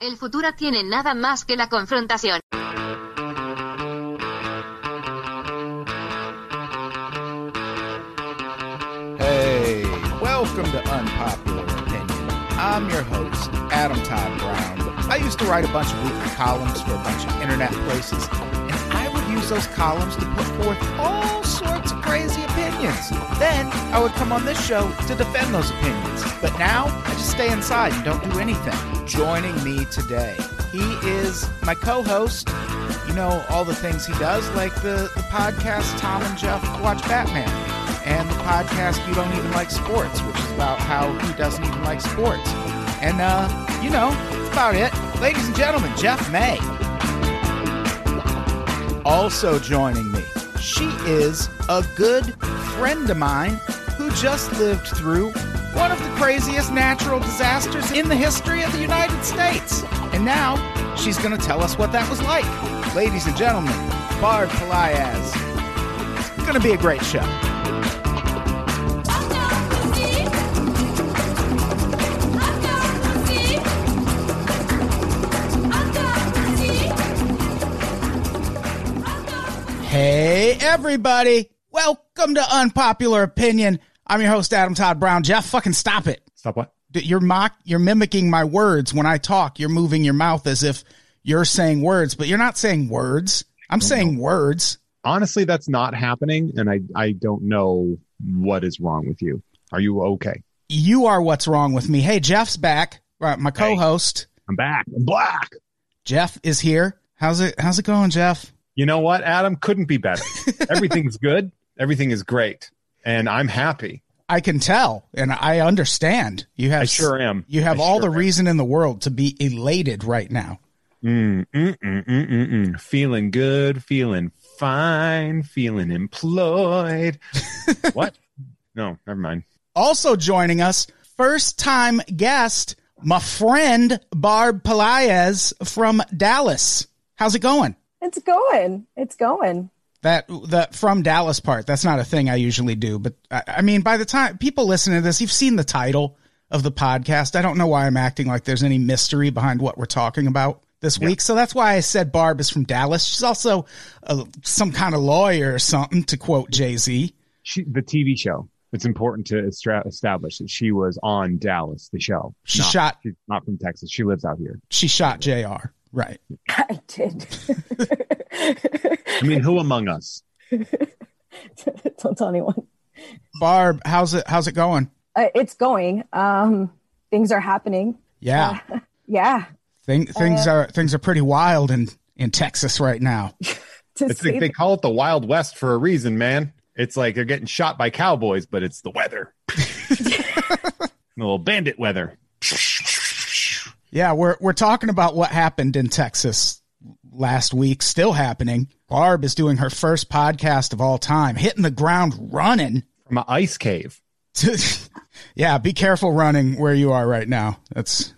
El futuro tiene nada más que la confrontación. Hey, welcome to Unpopular Opinion. I'm your host, Adam Todd Brown. I used to write a bunch of weekly columns for a bunch of internet places, and I would use those columns to put forth all sorts of crazy opinions. Then I would come on this show to defend those opinions. But now I just stay inside and don't do anything. Joining me today, he is my co host. You know, all the things he does, like the, the podcast Tom and Jeff Watch Batman and the podcast You Don't Even Like Sports, which is about how he doesn't even like sports. And, uh, you know, that's about it. Ladies and gentlemen, Jeff May. Also joining me, she is a good friend of mine who just lived through one of the craziest natural disasters in the history of the United States. And now she's going to tell us what that was like. Ladies and gentlemen, Barb Pelaez. It's going to be a great show. Hey, everybody. Welcome to Unpopular Opinion. I'm your host, Adam Todd Brown. Jeff, fucking stop it. Stop what? You're mock, you're mimicking my words when I talk. You're moving your mouth as if you're saying words, but you're not saying words. I'm saying words. Honestly, that's not happening, and I I don't know what is wrong with you. Are you okay? You are what's wrong with me. Hey, Jeff's back. Right, my co-host I'm back. I'm black. Jeff is here. How's it? How's it going, Jeff? You know what, Adam? Couldn't be better. Everything's good. Everything is great, and I'm happy. I can tell, and I understand. You have I sure am. You have I all sure the am. reason in the world to be elated right now. Mm, mm, mm, mm, mm, mm. Feeling good. Feeling fine. Feeling employed. what? No, never mind. Also joining us, first time guest, my friend Barb Pelaez from Dallas. How's it going? It's going. It's going. That the from Dallas part, that's not a thing I usually do. But I, I mean, by the time people listen to this, you've seen the title of the podcast. I don't know why I'm acting like there's any mystery behind what we're talking about this week. So that's why I said Barb is from Dallas. She's also uh, some kind of lawyer or something, to quote Jay Z. She, the TV show. It's important to estra- establish that she was on Dallas, the show. She Not- shot- She's not from Texas. She lives out here. She shot Jr. Right. I did. I mean, who among us? Don't tell anyone. Barb, how's it? How's it going? Uh, it's going. Um, things are happening. Yeah. Yeah. Thing, things are things are pretty wild in in Texas right now. To It's like they call it the Wild West for a reason, man. It's like they're getting shot by cowboys, but it's the weather. the little bandit weather. Yeah, we're we're talking about what happened in Texas last week, still happening. Barb is doing her first podcast of all time, hitting the ground running. From an ice cave. yeah, be careful running where you are right now. That's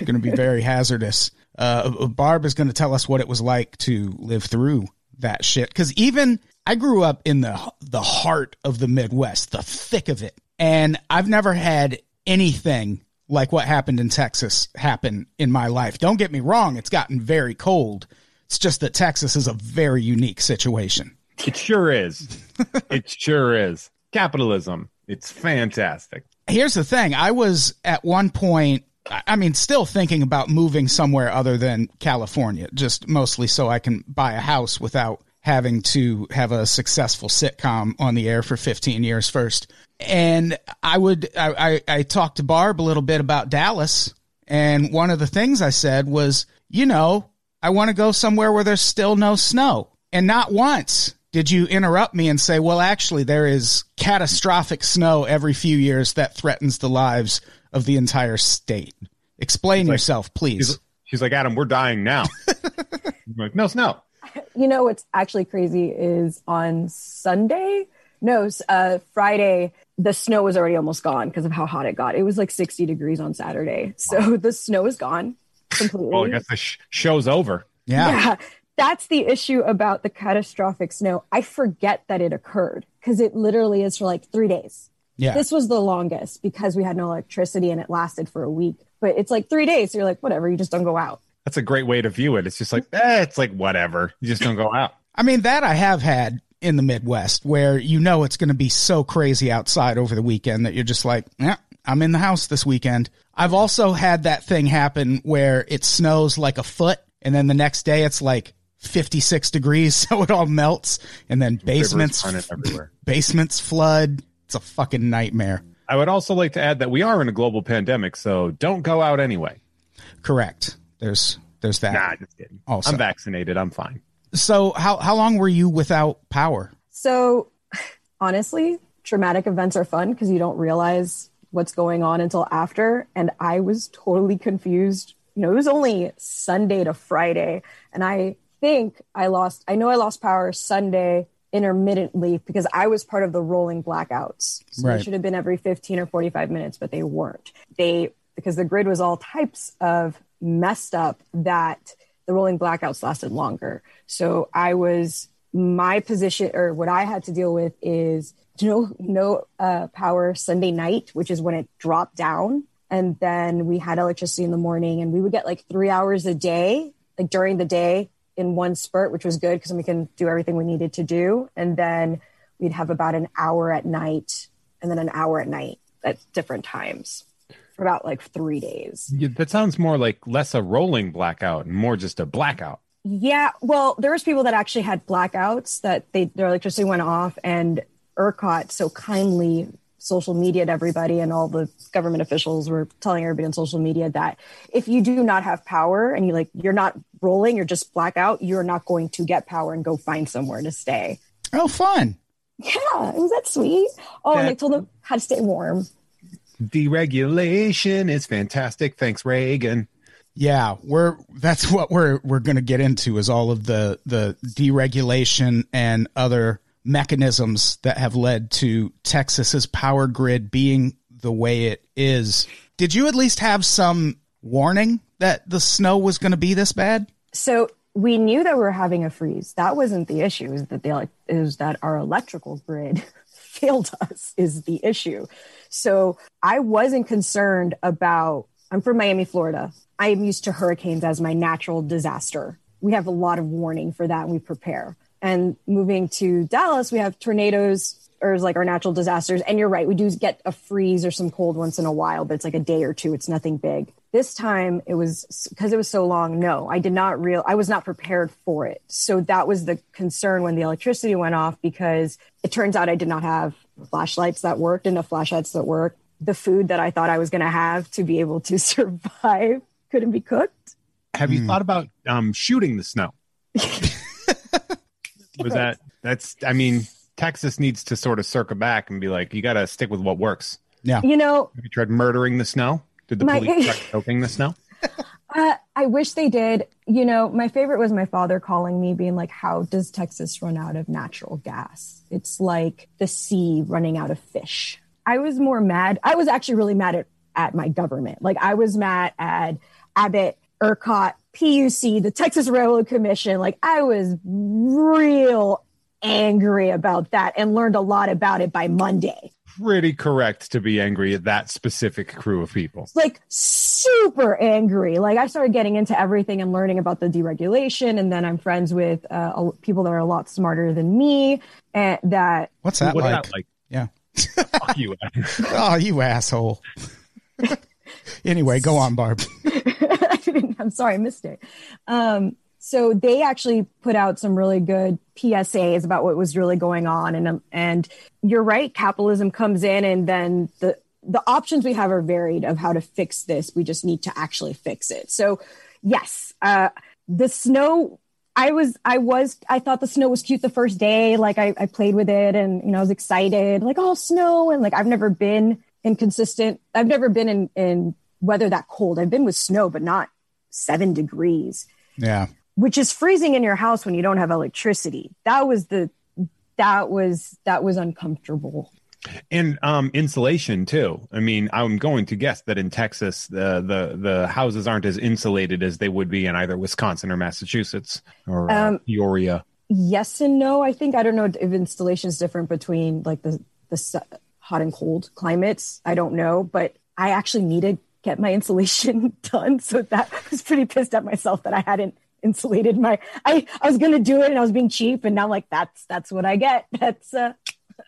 going to be very hazardous. Uh, Barb is going to tell us what it was like to live through that shit. Because even I grew up in the the heart of the Midwest, the thick of it, and I've never had anything like what happened in Texas happen in my life. Don't get me wrong; it's gotten very cold. It's just that Texas is a very unique situation. It sure is. it sure is. Capitalism. It's fantastic. here's the thing i was at one point I- i mean still thinking about moving somewhere other than california just mostly so i can buy a house without having to have a successful sitcom on the air for 15 years first and i would i i, I talked to barb a little bit about dallas and one of the things i said was you know i want to go somewhere where there's still no snow and not once did you interrupt me and say, well, actually, there is catastrophic snow every few years that threatens the lives of the entire state? Explain like- yourself, please. She's, she's like, Adam, we're dying now. Like, no, no. You know what's actually crazy is on Sunday, no, s- uh, Friday, the snow was already almost gone because of how hot it got. It was like 60 degrees on Saturday. So the snow is gone completely. Well, I guess the sh- show's over. yeah. yeah. That's the issue about the catastrophic snow. I forget that it occurred because it literally is for like three days. Yeah. This was the longest because we had no electricity and it lasted for a week. But it's like three days. So you're like, whatever, you just don't go out. That's a great way to view it. It's just like, eh, it's like whatever. You just don't go out. I mean, that I have had in the Midwest where you know it's going to be so crazy outside over the weekend that you're just like, yeah, I'm in the house this weekend. I've also had that thing happen where it snows like a foot and then the next day it's like 56 degrees so it all melts and then basements everywhere. basements flood. It's a fucking nightmare. I would also like to add that we are in a global pandemic, so don't go out anyway. Correct. There's there's that. Nah, just kidding. Also. I'm vaccinated. I'm fine. So how how long were you without power? So honestly, traumatic events are fun because you don't realize what's going on until after. And I was totally confused. You know, it was only Sunday to Friday. And I think I lost, I know I lost power Sunday intermittently because I was part of the rolling blackouts. So Right. they should have been every 15 or 45 minutes, but they weren't. They, because the grid was all types of messed up that the rolling blackouts lasted longer. So I was my position or what I had to deal with is no no uh, power Sunday night, which is when it dropped down, and then we had electricity in the morning, and we would get like three hours a day, like during the day in one spurt, which was good because we can do everything we needed to do, and then we'd have about an hour at night, and then an hour at night at different times for about like three days. Yeah, that sounds more like less a rolling blackout and more just a blackout. Yeah, well, there was people that actually had blackouts that they their electricity went off, and ERCOT so kindly social media to everybody, and all the government officials were telling everybody on social media that if you do not have power and you like you're not rolling, you're just blackout, you're not going to get power and go find somewhere to stay. Oh, fun. Yeah, was that sweet? Oh, and they told them how to stay warm. Deregulation is fantastic. Thanks, Reagan. Yeah, we're that's what we're we're going to get into is all of the the deregulation and other mechanisms that have led to Texas's power grid being the way it is. Did you at least have some warning that the snow was going to be this bad? So we knew that we were having a freeze. That wasn't the issue. Is that the is that our electrical grid failed us is the issue. So I wasn't concerned about. I'm from Miami, Florida. I am used to hurricanes as my natural disaster. We have a lot of warning for that, and we prepare. And moving to Dallas, we have tornadoes or like our natural disasters. And you're right, we do get a freeze or some cold once in a while, but it's like a day or two. It's nothing big. This time it was because it was so long. No, I did not real. I was not prepared for it. So that was the concern when the electricity went off because it turns out I did not have flashlights that worked, enough flashlights that worked. The food that I thought I was going to have to be able to survive couldn't be cooked. Have you thought about um, shooting the snow? Was that that's? I mean, Texas needs to sort of circle back and be like, you got to stick with what works. Yeah. You know, Have you tried murdering the snow? Did the My- police start choking the snow? Uh, I wish they did. You know, my favorite was my father calling me, being like, How does Texas run out of natural gas? It's like the sea running out of fish. I was more mad. I was actually really mad at, at my government. Like, I was mad at Abbott, ERCOT, PUC, the Texas Railroad Commission. Like, I was real angry about that and learned a lot about it by Monday. Pretty correct to be angry at that specific crew of people. like super angry. Like I started getting into everything and learning about the deregulation, and then I'm friends with uh, people that are a lot smarter than me. And that What's that What's like? that like? Yeah. Fuck you. Oh, you asshole. anyway, go on, Barb. I'm sorry, I missed it. Um, so they actually put out some really good PSAs about what was really going on, and and you're right, capitalism comes in, and then the the options we have are varied of how to fix this. We just need to actually fix it. So, yes, uh, the snow. I was, I was, I thought the snow was cute the first day. Like I, I played with it, and you know, I was excited. Like oh, snow, and like I've never been inconsistent. I've never been in in weather that cold. I've been with snow, but not seven degrees Yeah. Which is freezing in your house when you don't have electricity. That was the that was that was uncomfortable. and um, insulation too. I mean, I'm going to guess that in Texas, the the the houses aren't as insulated as they would be in either Wisconsin or Massachusetts or uh, Um, Peoria. Yes and no. I think I don't know if installation is different between like the the hot and cold climates. I don't know, but I actually need to get my insulation done. So that I was pretty pissed at myself that I hadn't insulated my I I was going to do it and I was being cheap and now I'm like that's that's what I get. That's uh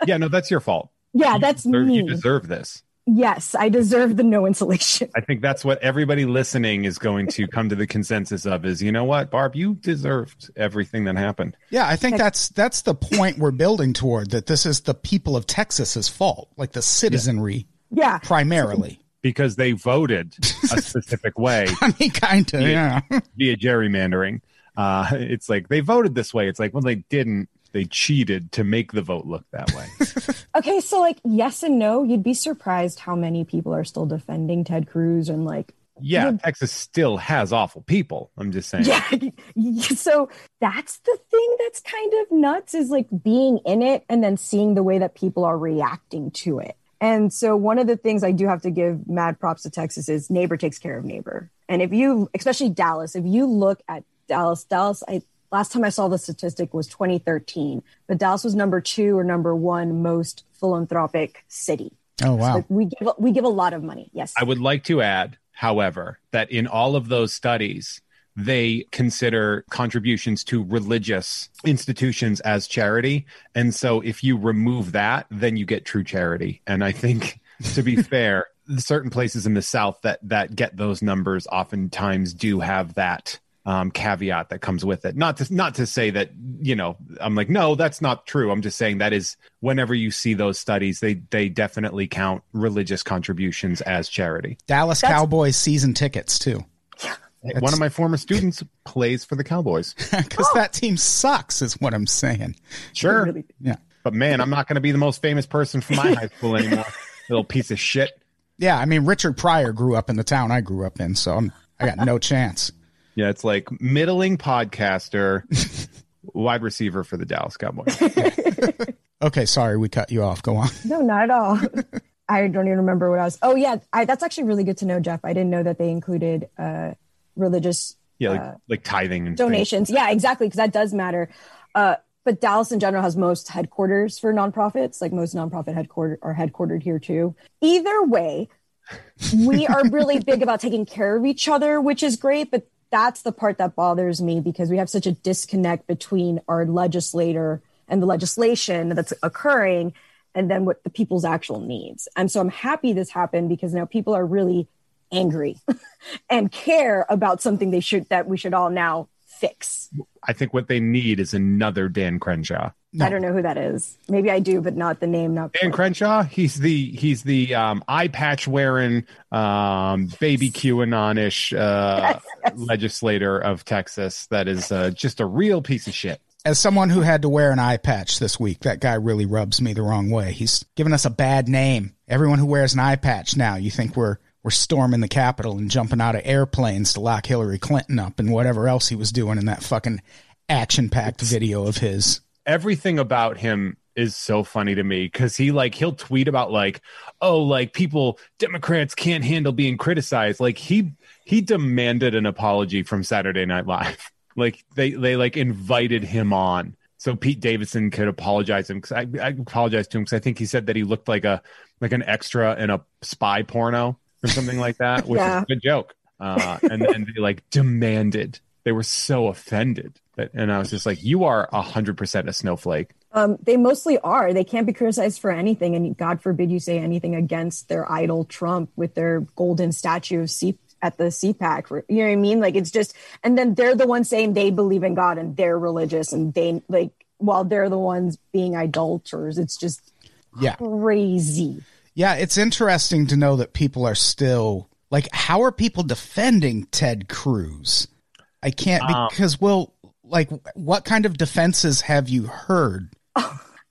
Yeah, no, that's your fault. Yeah, that's you deserve, me. You deserve this. Yes, I deserve the no insulation. I think that's what everybody listening is going to come to the consensus of is, you know what, Barb, you deserved everything that happened. Yeah, I think that's that's the point we're building toward that this is the people of Texas's fault, like the citizenry Yeah. primarily. Because they voted a specific way I mean, kind of, yeah. via gerrymandering. Uh, it's like they voted this way. It's like, well, they didn't. They cheated to make the vote look that way. Okay, so like yes and no, you'd be surprised how many people are still defending Ted Cruz and like Yeah, Texas still has awful people. I'm just saying. yeah. So that's the thing that's kind of nuts is like being in it and then seeing the way that people are reacting to it. And so one of the things I do have to give mad props to Texas is neighbor takes care of neighbor. And if you, especially Dallas, if you look at Dallas, Dallas, I last time I saw the statistic was 2013, but Dallas was number two or number one most philanthropic city. Oh wow. Like we give we give a lot of money. Yes. I would like to add, however, that in all of those studies, they consider contributions to religious institutions as charity. And so if you remove that, then you get true charity. And I think, to be fair, certain places in the South that, that get those numbers oftentimes do have that um, caveat that comes with it. Not to not to say that you know I'm like no, that's not true. I'm just saying that is whenever you see those studies, they they definitely count religious contributions as charity. Dallas That's- Cowboys season tickets too. One of my former students plays for the Cowboys. Because that team sucks, is what I'm saying. Sure, Really- Yeah. but man, I'm not going to be the most famous person from my high school anymore. Little piece of shit. Yeah, I mean Richard Pryor grew up in the town I grew up in, so I'm I got no chance. Yeah, it's like middling podcaster, wide receiver for the Dallas Cowboys. Okay, sorry we cut you off. Go on. No, not at all. I don't even remember what I was. Oh yeah, I, that's actually really good to know, Jeff. I didn't know that they included uh, religious Yeah, like like tithing and things. donations. Yeah, exactly, because that does matter. Uh, but Dallas in general has most headquarters for nonprofits. Like most nonprofit headquarter are headquartered here too. Either way, we are really big about taking care of each other, which is great. But that's the part that bothers me because we have such a disconnect between our legislator and the legislation that's occurring and then what the people's actual needs. And so I'm happy this happened because now people are really angry and care about something they should that we should all now fix. I think what they need is another Dan Crenshaw. No. I don't know who that is. Maybe I do, but not the name. Not Dan Crenshaw, he's the he's the um, eye patch wearing um, baby QAnonish uh, legislator of Texas. That is uh, just a real piece of shit. As someone who had to wear an eye patch this week, that guy really rubs me the wrong way. He's given us a bad name. Everyone who wears an eye patch now, you think we're we're storming the Capitol and jumping out of airplanes to lock Hillary Clinton up and whatever else he was doing in that fucking action-packed video of his. everything about him is so funny to me because he like he'll tweet about like oh like people democrats can't handle being criticized. Like he he demanded an apology from saturday night live. Like they they like invited him on so pete davidson could apologize him because I, I apologize to him because i think he said that he looked like a like an extra in a spy porno or something like that which Yeah. is a good joke uh and then they like demanded they were so offended but, and i was just like you are a hundred percent a snowflake Um, they mostly are. They can't be criticized for anything, and God forbid you say anything against their idol Trump with their golden statue of C at the CPAC. For, you know what I mean? Like it's just, and then they're the ones saying they believe in God and they're religious, and they like while they're the ones being idolaters. It's just Yeah. crazy. Yeah, it's interesting to know that people are still like, how are people defending Ted Cruz? I can't Um, because, well, like, what kind of defenses have you heard?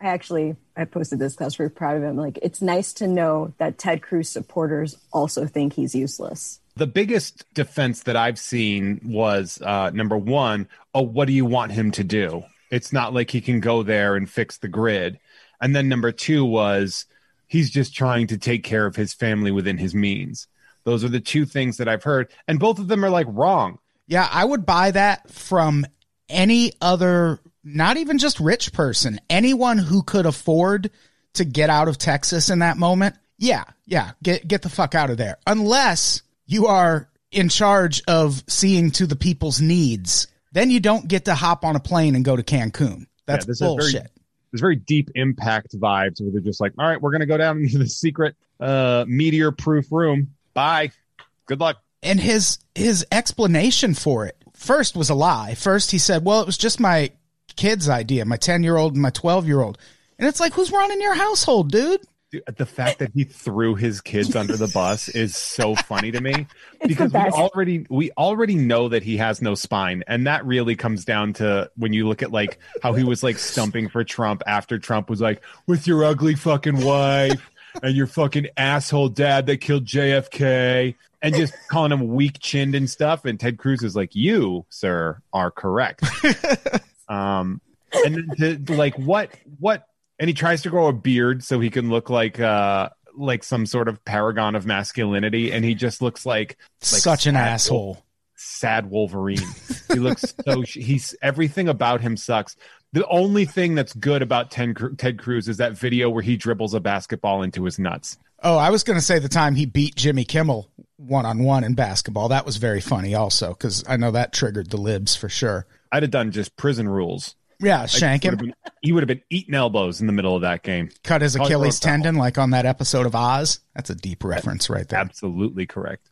I actually I posted this because we're proud of him. Like it's nice to know that Ted Cruz supporters also think he's useless. The biggest defense that I've seen was uh, number one, oh, what do you want him to do? It's not like he can go there and fix the grid. And then number two was he's just trying to take care of his family within his means. Those are the two things that I've heard. And both of them are like wrong. Yeah, I would buy that from any other, not even just rich person, anyone who could afford to get out of Texas in that moment, yeah, yeah, get get the fuck out of there. Unless you are in charge of seeing to the people's needs, then you don't get to hop on a plane and go to Cancun. That's Yeah, bullshit. There's very deep impact vibes where they're just like, all right, we're gonna go down into the secret uh, meteor proof room. Bye. Good luck. and his his explanation for it first was a lie. First he said, "Well, it was just my kid's idea, my 10-year-old and my 12-year-old." And it's like, "Who's running your household, dude?" Dude, the fact that he threw his kids under the bus is so funny to me because we already we already know that he has no spine. And that really comes down to when you look at like how he was like stumping for Trump after Trump was like with your ugly fucking wife and your fucking asshole dad that killed JFK and just calling him weak chinned and stuff. And Ted Cruz is like you sir are correct. Um and then to, like what what and he tries to grow a beard so he can look like uh like some sort of paragon of masculinity and he just looks like like Such an asshole. sad wolverine he looks so he's everything about him sucks the only thing that's good about ted cruz is that video where he dribbles a basketball into his nuts Oh, I was going to say the time he beat Jimmy Kimmel one on one in basketball. That was very funny, also, because I know that triggered the libs for sure. i'd have done just prison rules Yeah, shank him, been- he would have been eating elbows in the middle of that game cut his Achilles tendon, like on that episode of Oz. That's a deep reference right there. absolutely correct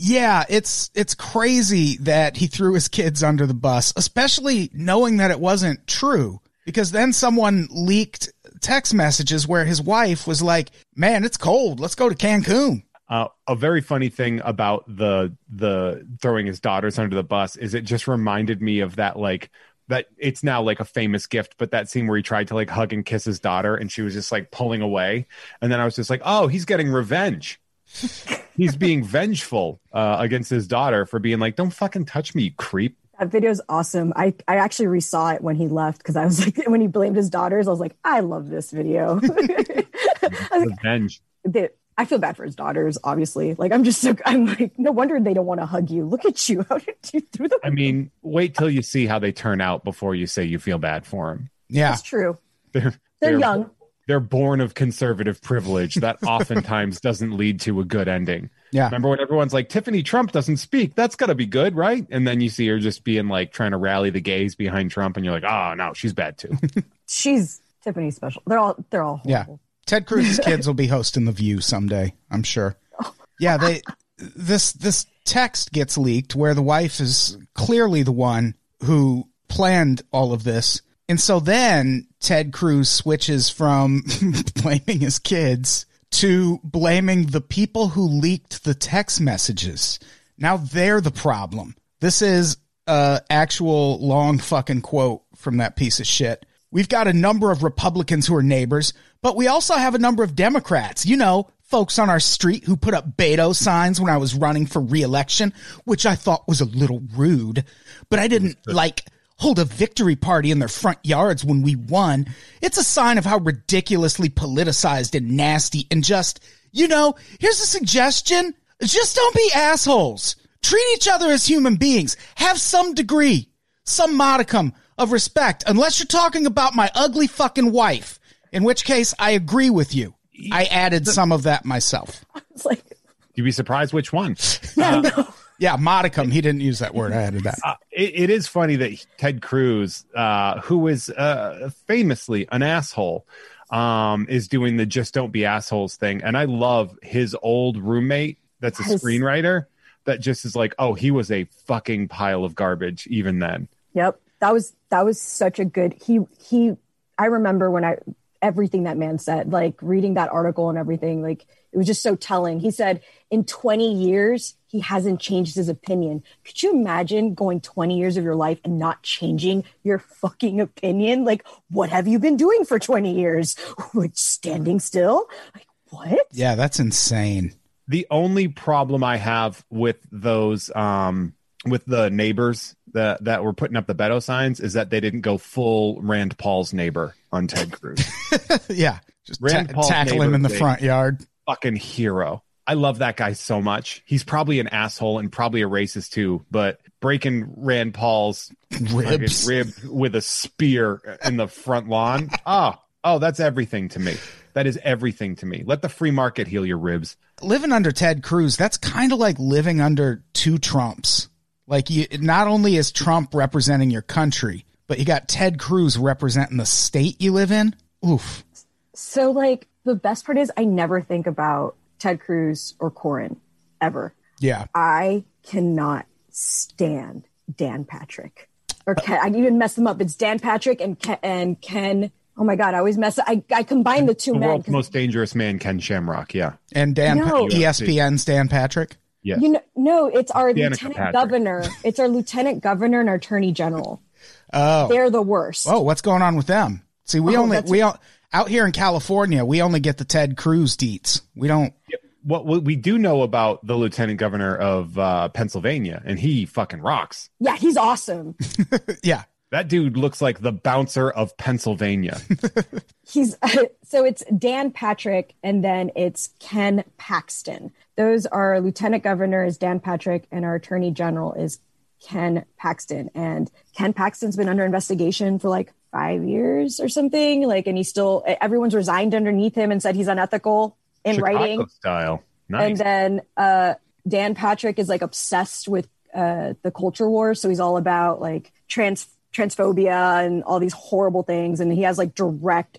Yeah, it's it's crazy that he threw his kids under the bus, especially knowing that it wasn't true. Because then someone leaked text messages where his wife was like, "Man, it's cold. Let's go to Cancun." Uh, a very funny thing about the the throwing his daughters under the bus is it just reminded me of that like that it's now like a famous gift, but that scene where he tried to like hug and kiss his daughter and she was just like pulling away, and then I was just like, oh, he's getting revenge. he's being vengeful uh, against his daughter for being like, don't fucking touch me, you creep. That video's awesome. I, I actually resaw it when he left because I was like, when he blamed his daughters, I was like, I love this video. Revenge. They- I feel bad for his daughters, obviously. Like, I'm just so, I'm like, no wonder they don't want to hug you. Look at you. How did you through the I mean, wait till you see how they turn out before you say you feel bad for him. Yeah, That's true. They're They're young. they're born of conservative privilege that oftentimes doesn't lead to a good ending. yeah. Remember when everyone's like, Tiffany Trump doesn't speak? That's got to be good, right? And then you see her just being like trying to rally the gays behind Trump, and you're like, oh, no, she's bad too. She's Tiffany special. They're all, they're all Yeah. Ted Cruz's kids will be hosting the View someday, I'm sure. Yeah, they this this text gets leaked where the wife is clearly the one who planned all of this. And so then Ted Cruz switches from blaming his kids to blaming the people who leaked the text messages. Now they're the problem. This is a actual long fucking quote from that piece of shit. We've got a number of Republicans who are neighbors, but we also have a number of Democrats. You know, folks on our street who put up Beto signs when I was running for reelection, which I thought was a little rude, but I didn't like hold a victory party in their front yards when we won. It's a sign of how ridiculously politicized and nasty and just, you know, here's a suggestion. Just don't be assholes. Treat each other as human beings. Have some degree, some modicum of respect, unless you're talking about my ugly fucking wife, in which case I agree with you. I added some of that myself. It's like, You'd be surprised which one. yeah, no. Yeah, modicum. He didn't use that word. I added that. Uh, it, it is funny that Ted Cruz, uh, who is uh, famously an asshole, um, is doing the just don't be assholes thing. And I love his old roommate that's a Yes. screenwriter that just is like, oh, he was a fucking pile of garbage even then. Yep. That was that was such a good he he I remember when I everything that man said, like reading that article and everything, like it was just so telling. He said in 20 years he hasn't changed his opinion. Could you imagine going 20 years of your life and not changing your fucking opinion? Like what have you been doing for 20 years? Like standing still? Like what? Yeah, that's insane. the only problem I have with those um with the neighbors that that were putting up the Beto signs is that they didn't go full Rand Paul's neighbor on Ted Cruz. yeah, just Rand ta- Paul's tackle him in the front yard. Fucking hero. I love that guy so much. He's probably an asshole and probably a racist too, but breaking Rand Paul's Ribs. rib with a spear in the front lawn. Oh, Oh, that's everything to me. That is everything to me. Let the free market heal your ribs. living under Ted Cruz, that's kind of like living under two Trumps. Like you, not only is Trump representing your country, but you got Ted Cruz representing the state you live in. Oof. So, like, the best part is I never think about Ted Cruz or Cornyn ever. Yeah. I cannot stand Dan Patrick. Or Ken, I even mess them up. It's Dan Patrick and Ken, and Ken. Oh my God, I always mess. I, I combine the two The men. world's 'cause most dangerous man, Ken Shamrock. Yeah. And Dan, No. ESPN's Dan Patrick. Yes. You know, no, it's our Danica lieutenant Patrick. governor. It's our lieutenant governor and our attorney general. Oh. They're the worst. Oh, what's going on with them? See, we Oh, only, that's- we all, out here in California, we only get the Ted Cruz deets. We don't, what, what we do know about the lieutenant governor of uh, Pennsylvania, and he fucking rocks. Yeah, he's awesome. yeah. That dude looks like the bouncer of Pennsylvania. He's so it's Dan Patrick and then it's Ken Paxton. Those are lieutenant governor is Dan Patrick and our attorney general is Ken Paxton. And Ken Paxton's been under investigation for like five years or something. Like, and he's still everyone's resigned underneath him and said he's unethical in Chicago writing. style. Nice. And then uh, Dan Patrick is like obsessed with uh, the culture war, so he's all about like trans transphobia and all these horrible things, and he has like direct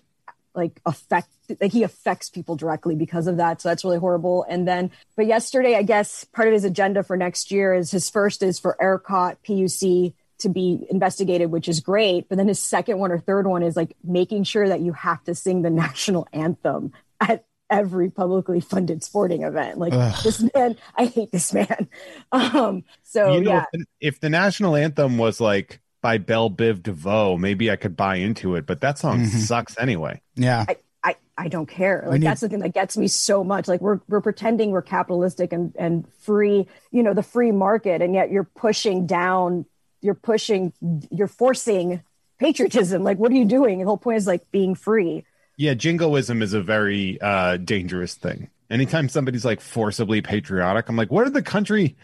like affect like he affects people directly because of that. So that's really horrible. And then but yesterday i guess part of his agenda for next year is his first is for ERCOT puc to be investigated which is great. But then his second one or third one is like making sure that you have to sing the national anthem at every publicly funded sporting event. Like Ugh. this man i hate this man. Um so you know, yeah. if, the, if the national anthem was like by Bell Biv DeVoe, maybe I could buy into it, but that song Mhm. sucks anyway. Yeah. I, I, I don't care. Like need- that's the thing that gets me so much. Like we're we're pretending we're capitalistic and and free, you know, the free market, and yet you're pushing down, you're pushing, you're forcing patriotism. Like what are you doing? The whole point is like being free. Yeah, jingoism is a very uh, dangerous thing. Anytime somebody's like forcibly patriotic, I'm like, what are the country?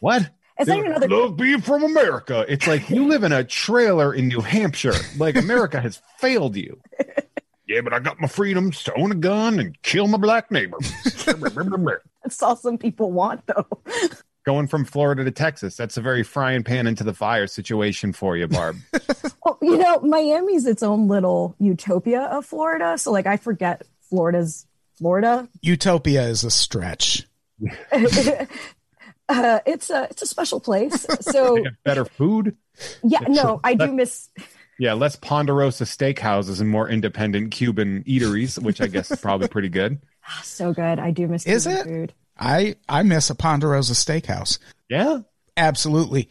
What? It's They're not even like, another. love being from America. It's like you live in a trailer in New Hampshire. Like America has failed you. Yeah, but I got my freedom to own a gun and kill my black neighbor. That's all some people want, though. Going from Florida to Texas, that's a very frying pan into the fire situation for you, Barb. Well, you know, Miami's its own little utopia of Florida. So like I forget Florida's Florida. Utopia is a stretch. Uh, it's a it's a special place. So better food. yeah, no, I do miss. Yeah, less Ponderosa steakhouses and more independent Cuban eateries, which I guess is probably pretty good. So good. I do miss Is Cuban it? food. I, I miss a Ponderosa steakhouse. Yeah. Absolutely.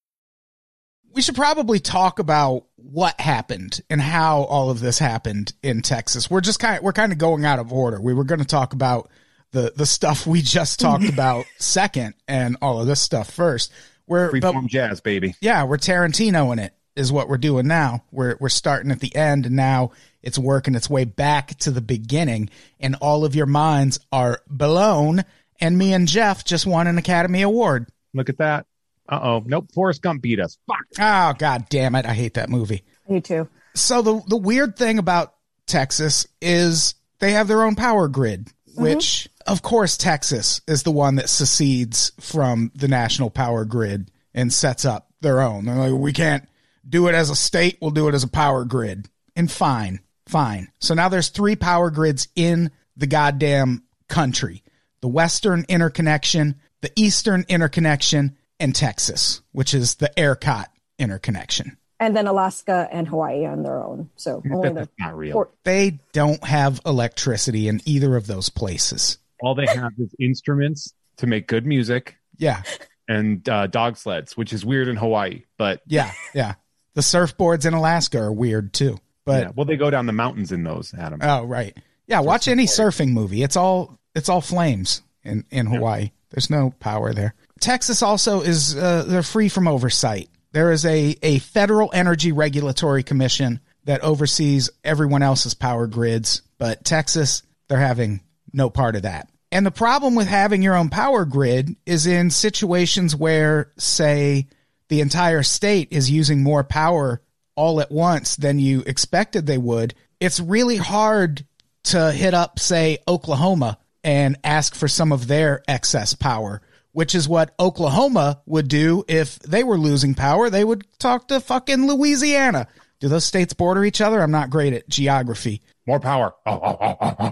We should probably talk about what happened and how all of this happened in Texas. We're just kind of we're kind of going out of order. We were going to talk about the the stuff we just talked about second and all of this stuff first. We're but, Freeform jazz, baby. yeah, we're Tarantino in it is what we're doing now. We're we're starting at the end and now it's working its way back to the beginning and all of your minds are blown and me and Jeff just won an Academy Award. Look at that. Uh oh. Nope. Forrest Gump beat us. Fuck. Oh god damn it. I hate that movie. Me too. So the the weird thing about Texas is they have their own power grid, which of course Texas is the one that secedes from the national power grid and sets up their own. They're like, we can't do it as a state, we'll do it as a power grid. And fine, fine. So now there's three power grids in the goddamn country. The Western interconnection, the Eastern interconnection, and Texas, which is the ERCOT interconnection. And then Alaska and Hawaii on their own. So only the That's not real. four, they don't have electricity in either of those places. All they have is instruments to make good music Yeah, and uh, dog sleds, which is weird in Hawaii. But yeah, yeah. The surfboards in Alaska are weird too. But yeah. Well, they go down the mountains in those, Adam. oh right, yeah. Watch any surfing movie. It's all it's all flames in in Hawaii. There's no power there. Texas also is uh, they're free from oversight. There is a a federal energy regulatory commission that oversees everyone else's power grids, but Texas they're having no part of that. And the problem with having your own power grid is in situations where, say, the entire state is using more power all at once than you expected they would. It's really hard to hit up, say, Oklahoma and ask for some of their excess power, which is what Oklahoma would do if they were losing power. They would talk to fucking Louisiana. Do those states border each other? I'm not great at geography. More power. Oh, oh, oh, oh, oh.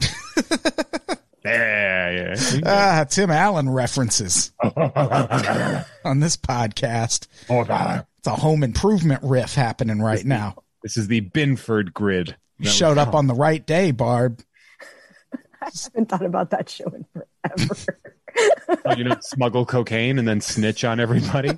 yeah, yeah. Ah, Tim Allen references on this podcast. More power. It's a home improvement riff happening right now. This is the Binford grid. You showed up on the right day, Barb. I haven't thought about that show in forever. Oh, you know, smuggle cocaine and then snitch on everybody.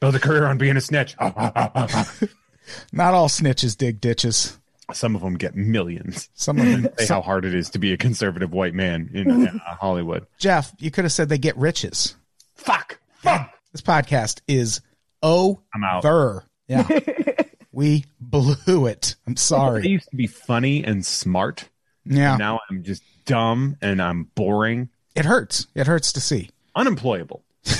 Build a career on being a snitch. Not all snitches dig ditches. Some of them get millions. Some of them. Say how hard it is to be a conservative white man in uh, Hollywood. Jeff, you could have said they get riches. Fuck. Fuck. This podcast is over. I'm out. Yeah. we blew it. I'm sorry. I used to be funny and smart. Yeah. Now I'm just dumb and I'm boring, It hurts. It hurts to see. unemployable.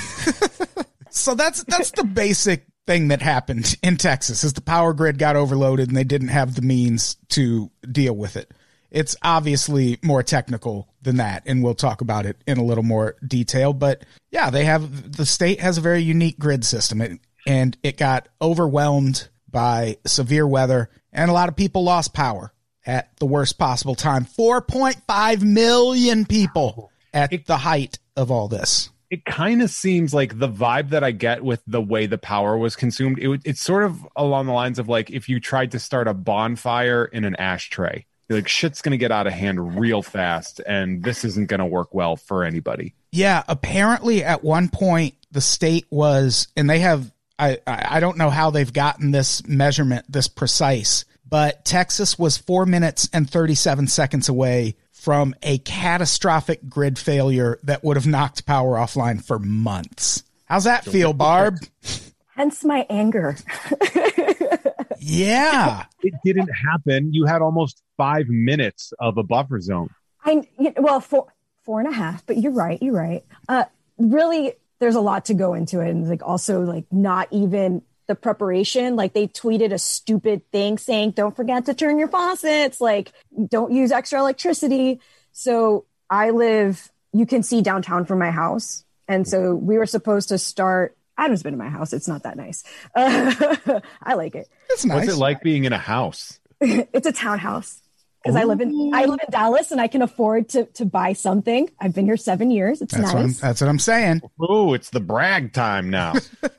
So that's that's the basic thing that happened in Texas is the power grid got overloaded and they didn't have the means to deal with it. It's obviously more technical than that and we'll talk about it in a little more detail, but yeah, they have the state has a very unique grid system it, and it got overwhelmed by severe weather and a lot of people lost power at the worst possible time. 4.5 million people at the height of all this. it kind of seems like the vibe that I get with the way the power was consumed. It, it's sort of along the lines of like if you tried to start a bonfire in an ashtray. You're like shit's gonna get out of hand real fast, and this isn't gonna work well for anybody. Yeah, apparently at one point the state was, and they have, I, I I don't know how they've gotten this measurement this precise, but Texas was four minutes and 37 seconds away from a catastrophic grid failure that would have knocked power offline for months. How's that feel, Barb? Hence my anger. Yeah. It didn't happen. You had almost five minutes of a buffer zone. I well four four and a half, but you're right. You're right. Uh, really, there's a lot to go into it, and like also like not even the preparation. Like they tweeted a stupid thing saying, "Don't forget to turn your faucets. Like don't use extra electricity." So I live. You can see downtown from my house, and so we were supposed to start. Adam's been in my house. It's not that nice. I like it. It's nice. What's it like being in a house? it's a townhouse because I live in I live in Dallas and I can afford to to buy something. I've been here seven years. It's That's, what I'm, nice. that's what I'm saying. Oh, it's the brag time now.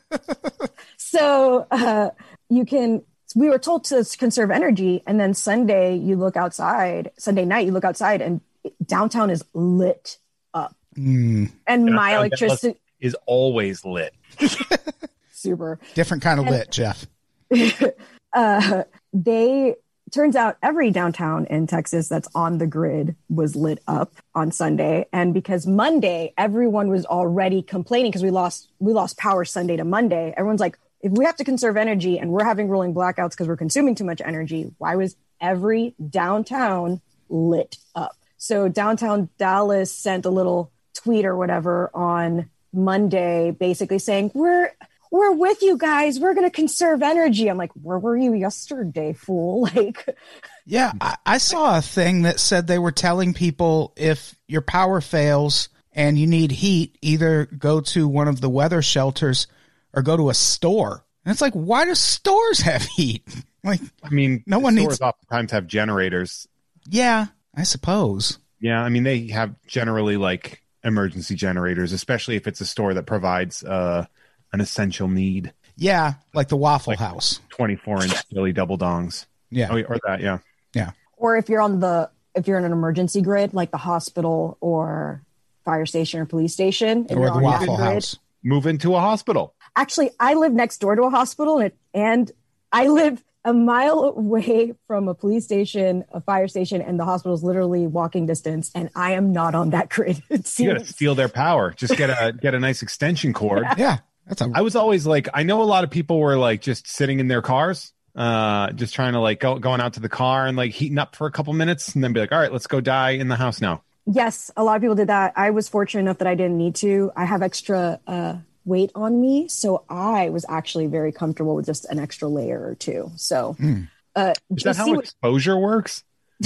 So uh, you can. We were told to conserve energy, and then Sunday you look outside. Sunday night you look outside, and downtown is lit up. Mm, And my electricity is always lit. super. different kind of lit, Jeff. uh, they turns out every downtown in Texas that's on the grid was lit up on Sunday, and because Monday everyone was already complaining because we lost we lost power Sunday to Monday. Everyone's like, if we have to conserve energy and we're having rolling blackouts because we're consuming too much energy, why was every downtown lit up? So downtown Dallas sent a little tweet or whatever on Monday, basically saying we're we're with you guys. We're going to conserve energy. I'm like, where were you yesterday, fool? Like, Yeah, I, I saw a thing that said they were telling people if your power fails and you need heat, either go to one of the weather shelters or go to a store. And it's like, why do stores have heat? Like, I mean, No one needs stores needs- oftentimes have generators. yeah, I suppose. Yeah, I mean they have generally like emergency generators, especially if it's a store that provides uh, an essential need. Yeah, like the Waffle House. Twenty-four inch Philly double dongs. Yeah, Oh, or that, yeah. yeah. or if you're on the, if you're in an emergency grid, like the hospital or fire station or police station, if Or you're the on that Waffle grid- House. Move into a hospital. Actually, I live next door to a hospital and, it, and I live a mile away from a police station, a fire station, and the hospital is literally walking distance. And I am not on that grid. It You got to steal their power. Just get a get a nice extension cord. Yeah, that's a I was always like, I know a lot of people were like just sitting in their cars, uh, just trying to like go going out to the car and like heating up for a couple minutes, and then be like, all right, let's go die in the house now. Yes, a lot of people did that. I was fortunate enough that I didn't need to. I have extra uh, weight on me, so I was actually very comfortable with just an extra layer or two. So, uh, Is that how was- exposure works?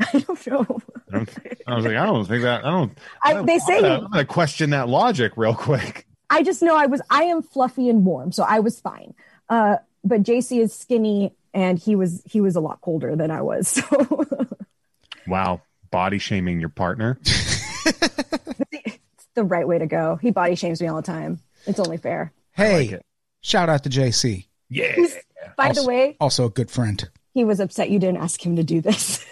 I don't know. I, don't, I was like, I don't think that. I don't. I- don't- they say- I'm I'm gonna question that logic real quick. I just know I was. I am fluffy and warm, so I was fine. Uh, but JC is skinny, and he was he was a lot colder than I was. So Wow, body shaming your partner. it's the right way to go. He body shames me all the time. It's only fair. hey. like shout out to JC, Yeah. By also, the way, also a good friend. he was upset you didn't ask him to do this.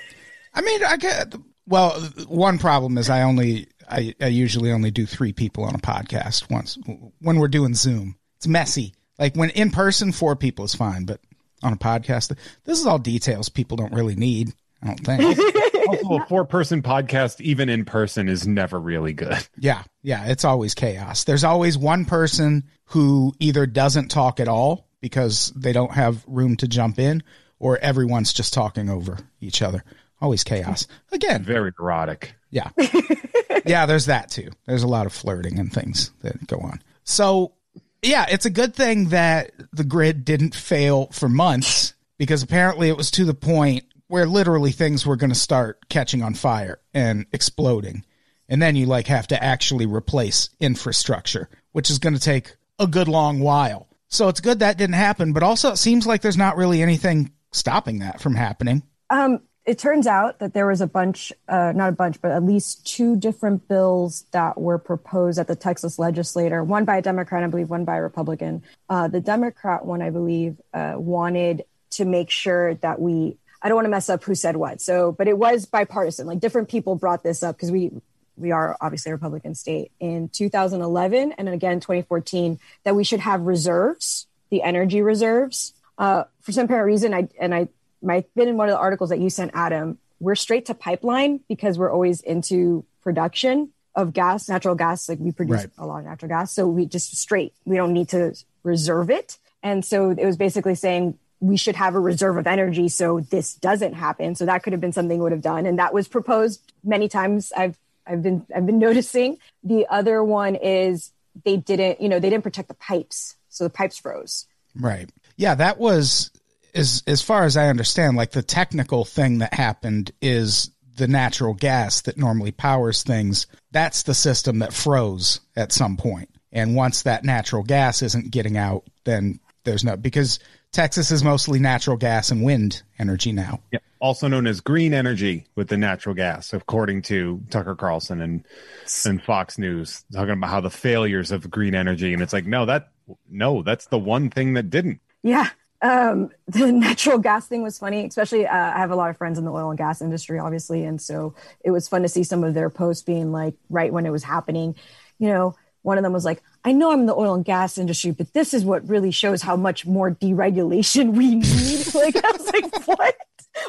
I mean, I get well. One problem is I only I, I usually only do three people on a podcast once when we're doing Zoom. It's messy. Like when in person, four people is fine, but on a podcast, this is all details people don't really need. I don't think. also, a four person podcast, even in person, is never really good. yeah, yeah, it's always chaos. There's always one person who either doesn't talk at all because they don't have room to jump in, or everyone's just talking over each other. Always chaos. Again, Very erotic. Yeah. yeah, there's that too. There's a lot of flirting and things that go on. So, yeah, it's a good thing that the grid didn't fail for months because apparently it was to the point where literally things were going to start catching on fire and exploding. And then you like have to actually replace infrastructure, which is going to take a good long while. So it's good that didn't happen, but also it seems like there's not really anything stopping that from happening. Um, it turns out that there was a bunch, uh, not a bunch, but at least two different bills that were proposed at the Texas legislature, one by a Democrat, I believe, one by a Republican. Uh, the Democrat one, I believe, uh, wanted to make sure that we, I don't want to mess up who said what. So, but it was bipartisan. Like different people brought this up because we, we are obviously a Republican state in 2011 and again 2014 that we should have reserves, the energy reserves. Uh, for some apparent reason, I and I might been in one of the articles that you sent, Adam. We're straight to pipeline because we're always into production of gas, natural gas. Like we produce Right. a lot of natural gas, so we just straight. We don't need to reserve it. And so it was basically saying we should have a reserve of energy so this doesn't happen. So that could have been something would have done, and that was proposed many times. I've I've been I've been noticing. The other one is they didn't, you know, they didn't protect the pipes, so the pipes froze. Right. Yeah, that was as as far as I understand, like the technical thing that happened is the natural gas that normally powers things. That's the system that froze at some point. And once that natural gas isn't getting out, then there's no because Texas is mostly natural gas and wind energy now. Yeah. Also known as green energy with the natural gas, according to Tucker Carlson and and Fox News, talking about how the failures of green energy, and it's like, no, that no, that's the one thing that didn't. Yeah. Um, the natural gas thing was funny, especially uh, I have a lot of friends in the oil and gas industry, obviously. And so it was fun to see some of their posts being like right when it was happening. You know, one of them was like, I know I'm in the oil and gas industry, but this is what really shows how much more deregulation we need. like, I was like, what?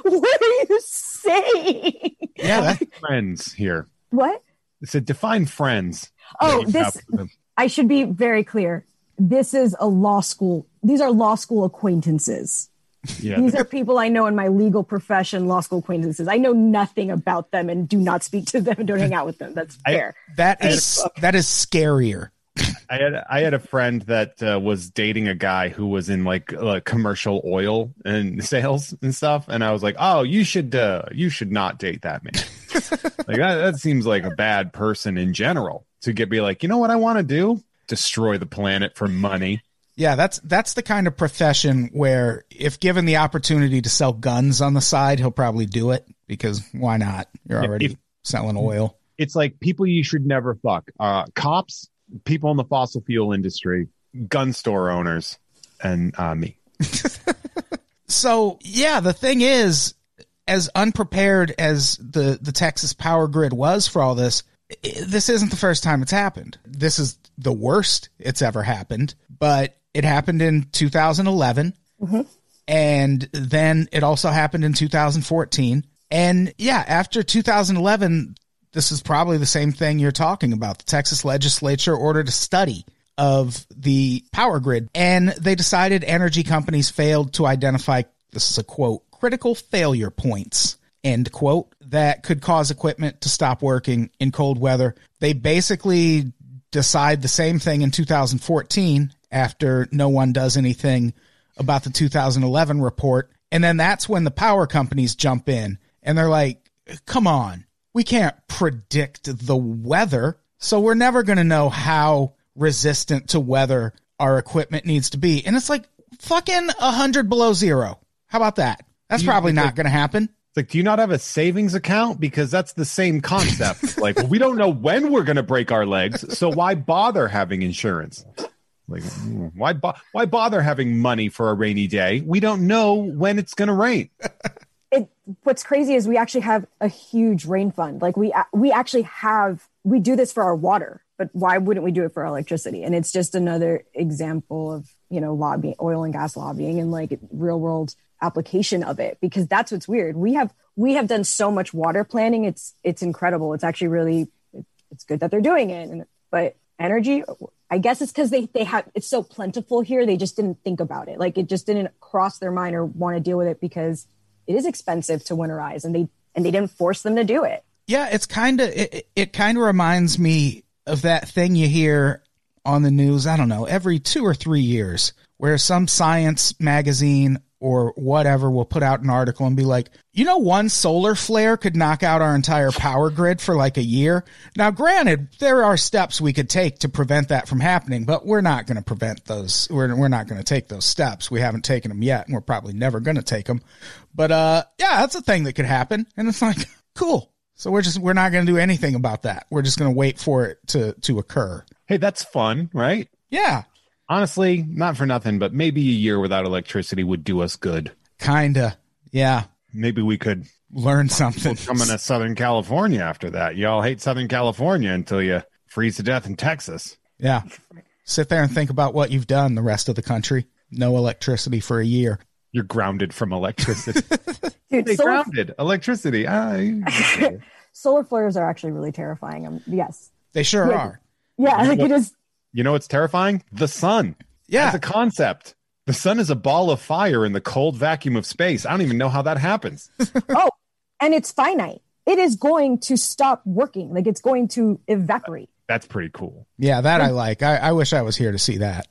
What are you saying? Yeah, Friends here. What? It said define friends. Oh, this. I should be very clear. This is a law school. These are law school acquaintances. Yeah, These are people I know in my legal profession, law school acquaintances. I know nothing about them and do not speak to them and don't hang out with them. That's I- fair. that is that is scarier. I had I had a friend that uh, was dating a guy who was in like uh, commercial oil and sales and stuff, and I was like, "Oh, you should uh, you should not date that man. like that, that seems like a bad person in general to get be like, you know what I want to do? Destroy the planet for money. Yeah, that's that's the kind of profession where if given the opportunity to sell guns on the side, he'll probably do it because why not? You're already if- selling oil. It's like people you should never fuck. Uh, cops, people in the fossil fuel industry, gun store owners, and uh, me. So yeah, the thing is, as unprepared as the the Texas power grid was for all this, this isn't the first time it's happened. This is the worst it's ever happened, but it happened in 2011, mm-hmm. And then it also happened in 2014. And yeah, after 2011, this is probably the same thing you're talking about. The Texas legislature ordered a study of the power grid, and they decided energy companies failed to identify, this is a quote, critical failure points, end quote, that could cause equipment to stop working in cold weather. They basically decide the same thing in 2014 after no one does anything about the 2011 report. And then that's when the power companies jump in and they're like, come on, we can't predict the weather. So we're never going to know how resistant to weather our equipment needs to be. And it's like fucking 100 below zero. How about that? That's You- probably not going to happen. It's like, do you not have a savings account? Because that's the same concept. like, well, we don't know when we're going to break our legs, so why bother having insurance? Like, mm, why bo- why bother having money for a rainy day? We don't know when it's going to rain. it what's crazy is we actually have a huge rain fund like we we actually have we do this for our water but why wouldn't we do it for our electricity and it's just another example of you know lobbying oil and gas lobbying and like real world application of it because that's what's weird. We have we have done so much water planning. It's it's incredible. It's actually really it's good that they're doing it. And, but energy i guess it's because they they have it's so plentiful here they just didn't think about it. Like it just didn't cross their mind or want to deal with it because it is expensive to winterize and they and they didn't force them to do it. Yeah, it's kind of it, it kind of reminds me of that thing you hear on the news, I don't know, every 2 or 3 years where some science magazine or whatever will put out an article and be like, "You know one solar flare could knock out our entire power grid for like a year." Now, granted, there are steps we could take to prevent that from happening, but we're not going to prevent those. We're we're not going to take those steps. We haven't taken them yet, and we're probably never going to take them. But uh yeah, that's a thing that could happen. And it's like, cool. So we're just we're not going to do anything about that. We're just going to wait for it to to occur. Hey, that's fun, right? Yeah, Honestly, not for nothing, but maybe a year without electricity would do us good. kinda. Yeah, Maybe we could learn something. Coming to Southern California after that. Y'all hate Southern California until you freeze to death in Texas. Yeah. Sit there and think about what you've done the rest of the country. No electricity for a year. You're grounded from electricity. dude They solar, grounded electricity. I, solar flares are actually really terrifying um, yes They sure Yeah. are. yeah like it is you know what's terrifying? The sun. Yeah. As a concept. The sun is a ball of fire in the cold vacuum of space. I don't even know how that happens. oh and it's finite it is going to stop working like it's going to evaporate That's pretty cool. Yeah, that I like. I, I wish I was here to see that.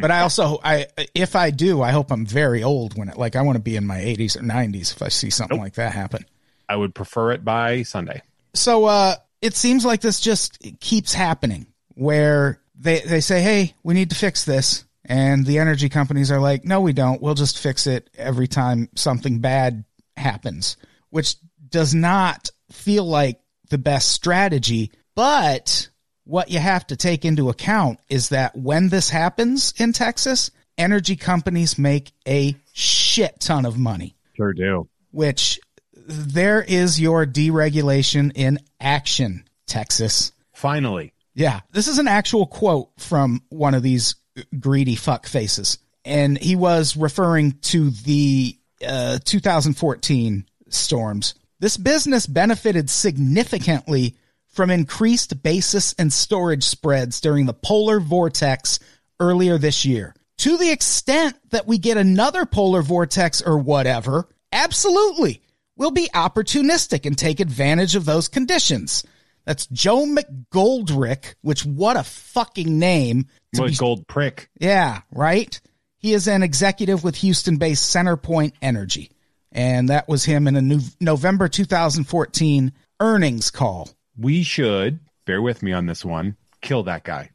But I also, I if I do, I hope I'm very old when it. Like I want to be in my 80s or 90s if I see something like that happen. I would prefer it by Sunday. So uh, it seems like this just keeps happening, where they they say, "Hey, we need to fix this," and the energy companies are like, "No, we don't. We'll just fix it every time something bad happens," which does not feel like the best strategy. But what you have to take into account is that when this happens in Texas, energy companies make a shit ton of money Sure do. which there is your deregulation in action, Texas. Finally. Yeah, this is an actual quote from one of these greedy fuck faces. And he was referring to the uh, 2014 storms. This business benefited significantly from increased basis and storage spreads during the polar vortex earlier this year. To the extent that we get another polar vortex or whatever, absolutely, we'll be opportunistic and take advantage of those conditions. That's Joe McGoldrick, which what a fucking name. to What be- gold prick. yeah, right? He is an executive with Houston based Centerpoint Energy. And that was him in a new November 2014 earnings call. We should, bear with me on this one, kill that guy.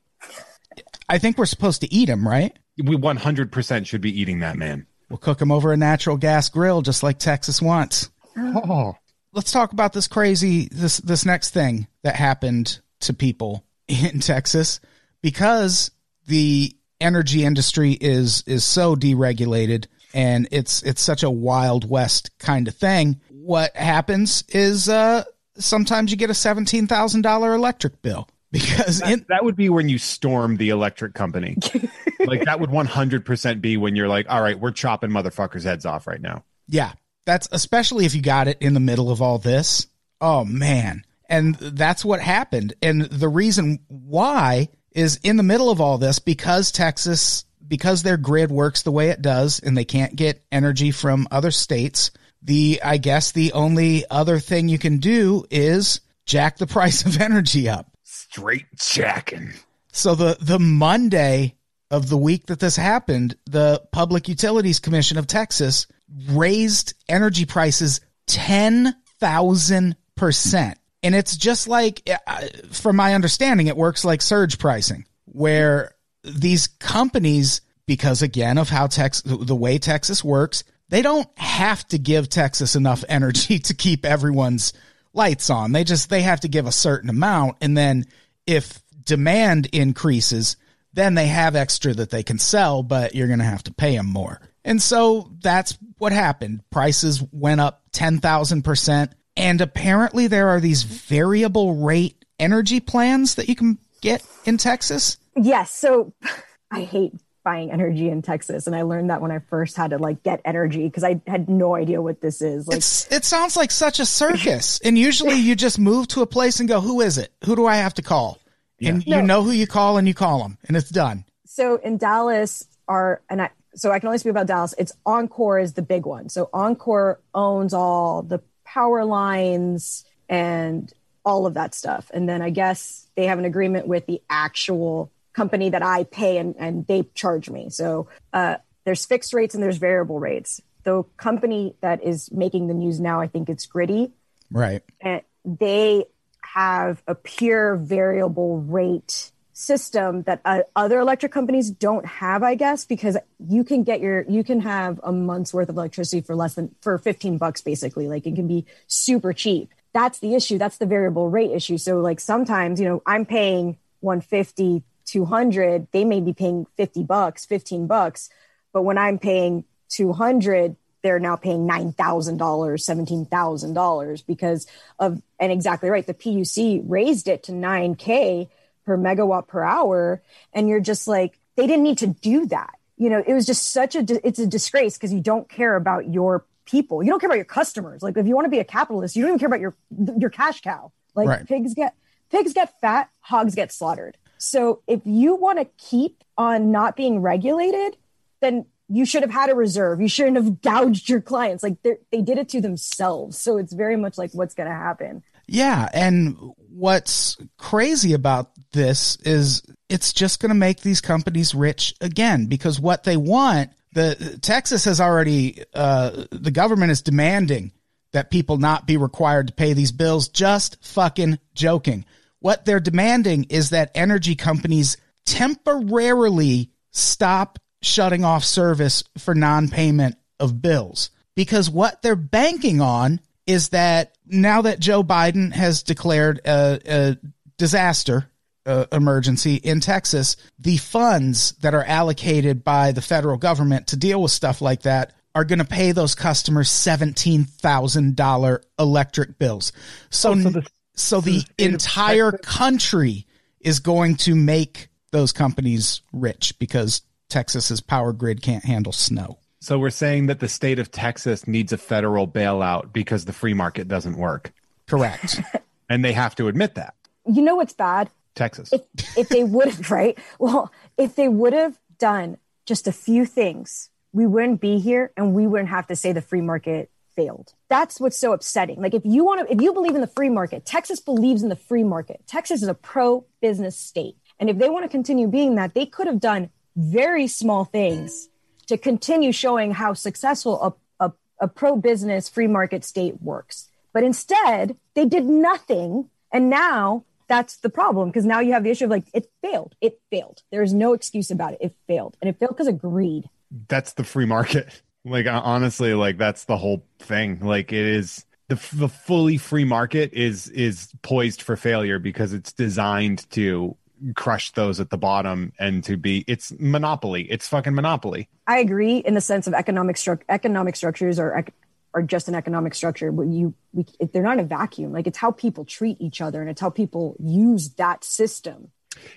I think we're supposed to eat him, right? We 100% should be eating that man. We'll cook him over a natural gas grill just like Texas wants. Oh. Let's talk about this crazy this this next thing that happened to people in Texas because the energy industry is is so deregulated and it's it's such a wild west kind of thing. What happens is uh sometimes you get a $17,000 electric bill because in That would be when you storm the electric company. like like that would 100% be when you're like, all right, we're chopping motherfuckers' heads off right now. Yeah. That's especially if you got it in the middle of all this. Oh man. And that's what happened. And the reason why is in the middle of all this because Texas because their grid works the way it does and they can't get energy from other states, the I guess the only other thing you can do is jack the price of energy up. Straight jacking. So the the Monday of the week that this happened, the Public Utilities Commission of Texas raised energy prices 10,000%. And it's just like, uh, from my understanding, it works like surge pricing, where these companies, because again of how Texas, the way Texas works, they don't have to give Texas enough energy to keep everyone's lights on. They just, they have to give a certain amount. And then if demand increases, then they have extra that they can sell, but you're going to have to pay them more. And so that's what happened. Prices went up 10,000%. And apparently there are these variable rate energy plans that you can get in Texas. Yes. So I hate buying energy in Texas. And I learned that when I first had to like get energy because I had no idea what this is. Like it's, it sounds like such a circus. and usually you just move to a place and go, who is it? Who do I have to call? And Yeah. you know who you call and you call them and it's done. so in Dallas are and I so I can only speak about Dallas. It's Oncor is the big one. So Oncor owns all the power lines and all of that stuff. And then I guess they have an agreement with the actual company that I pay and, and they charge me. So uh, there's fixed rates and there's variable rates. The company that is making the news now, I think it's Griddy, Right. and they have a pure variable rate system that uh, other electric companies don't have i guess because you can get your you can have a month's worth of electricity for less than for 15 bucks basically. Like it can be super cheap. That's the issue. That's the variable rate issue. So like sometimes you know i'm paying 150 200 they may be paying 50 bucks 15 bucks. But when i'm paying 200 they're now paying $9,000, $17,000 because of, and exactly right, the PUC raised it to 9K per megawatt per hour. And you're just like, they didn't need to do that. You know, it was just such a, it's a disgrace because you don't care about your people. You don't care about your customers. Like if you want to be a capitalist, you don't even care about your, your cash cow. Like Right. pigs get, pigs get fat, hogs get slaughtered. So if you want to keep on not being regulated, then you should have had a reserve. You shouldn't have gouged your clients. Like they they did it to themselves. So it's very much like what's going to happen. Yeah, and what's crazy about this is it's just going to make these companies rich again because what they want, the Texas has already uh the government is demanding that people not be required to pay these bills just fucking joking. What they're demanding is that energy companies temporarily stop shutting off service for non-payment of bills because what they're banking on is that now that Joe Biden has declared a, a disaster uh, emergency in Texas, the funds that are allocated by the federal government to deal with stuff like that are going to pay those customers $17,000 electric bills. So, Oh, so the- so the the entire country is going to make those companies rich because Texas's power grid can't handle snow. So we're saying that the state of Texas needs a federal bailout because the free market doesn't work. Correct. And they have to admit that. You know what's bad? Texas. If if they would have right, well, if they would have done just a few things, we wouldn't be here, and we wouldn't have to say the free market failed. That's what's so upsetting. Like if you want to, if you believe in the free market, Texas believes in the free market. Texas is a pro business state, and if they want to continue being that, they could have done very small things to continue showing how successful a, a, a pro business free market state works. But instead, they did nothing. And now that's the problem because now you have the issue of like, it failed. It failed. There's no excuse about it. It failed. And it failed because of greed. that's the free market. Like honestly, like that's the whole thing. Like it is the the fully free market is is poised for failure because it's designed to crush those at the bottom and to be it's monopoly. It's fucking monopoly. I agree in the sense of economic stru- economic structures are are just an economic structure, but you we, they're not a vacuum. Like it's how people treat each other and it's how people use that system.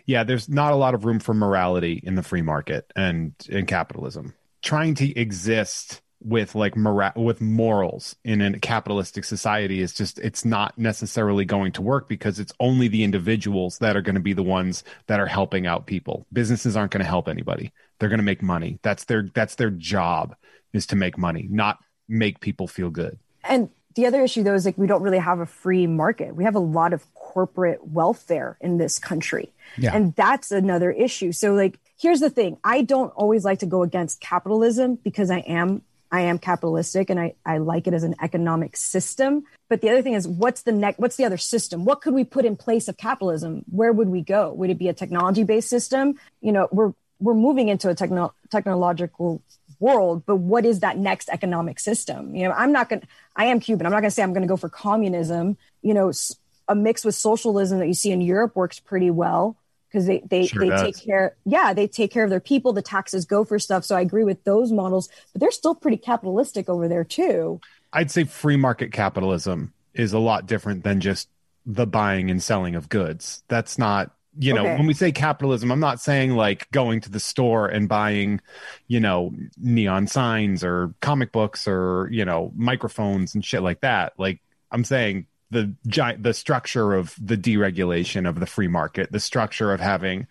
Yeah, there's not a lot of room for morality in the free market and in capitalism. Trying to exist with like mora- with morals in a capitalistic society is just it's not necessarily going to work because it's only the individuals that are going to be the ones that are helping out people. Businesses aren't going to help anybody. They're going to make money. That's their that's their job is to make money, not make people feel good. And the other issue though is like we don't really have a free market. We have a lot of corporate welfare in this country. Yeah. And that's another issue. So like here's the thing. I don't always like to go against capitalism because I am I am capitalistic and I, I like it as an economic system. But the other thing is what's the next what's the other system? What could we put in place of capitalism? Where would we go? Would it be a technology based system? You know, we're we're moving into a techno- technological world, but what is that next economic system? You know, I'm not going to, I am Cuban. I'm not going to say I'm going to go for communism. You know, a mix with socialism that you see in Europe works pretty well because they they, Sure they does. take care yeah they take care of their people the taxes go for stuff so i agree with those models but they're still pretty capitalistic over there too I'd say free market capitalism is a lot different than just the buying and selling of goods. That's not, you know, Okay. when we say capitalism, I'm not saying like going to the store and buying, you know, neon signs or comic books or, you know, microphones and shit like that. Like I'm saying the giant the structure of the deregulation of the free market, the structure of having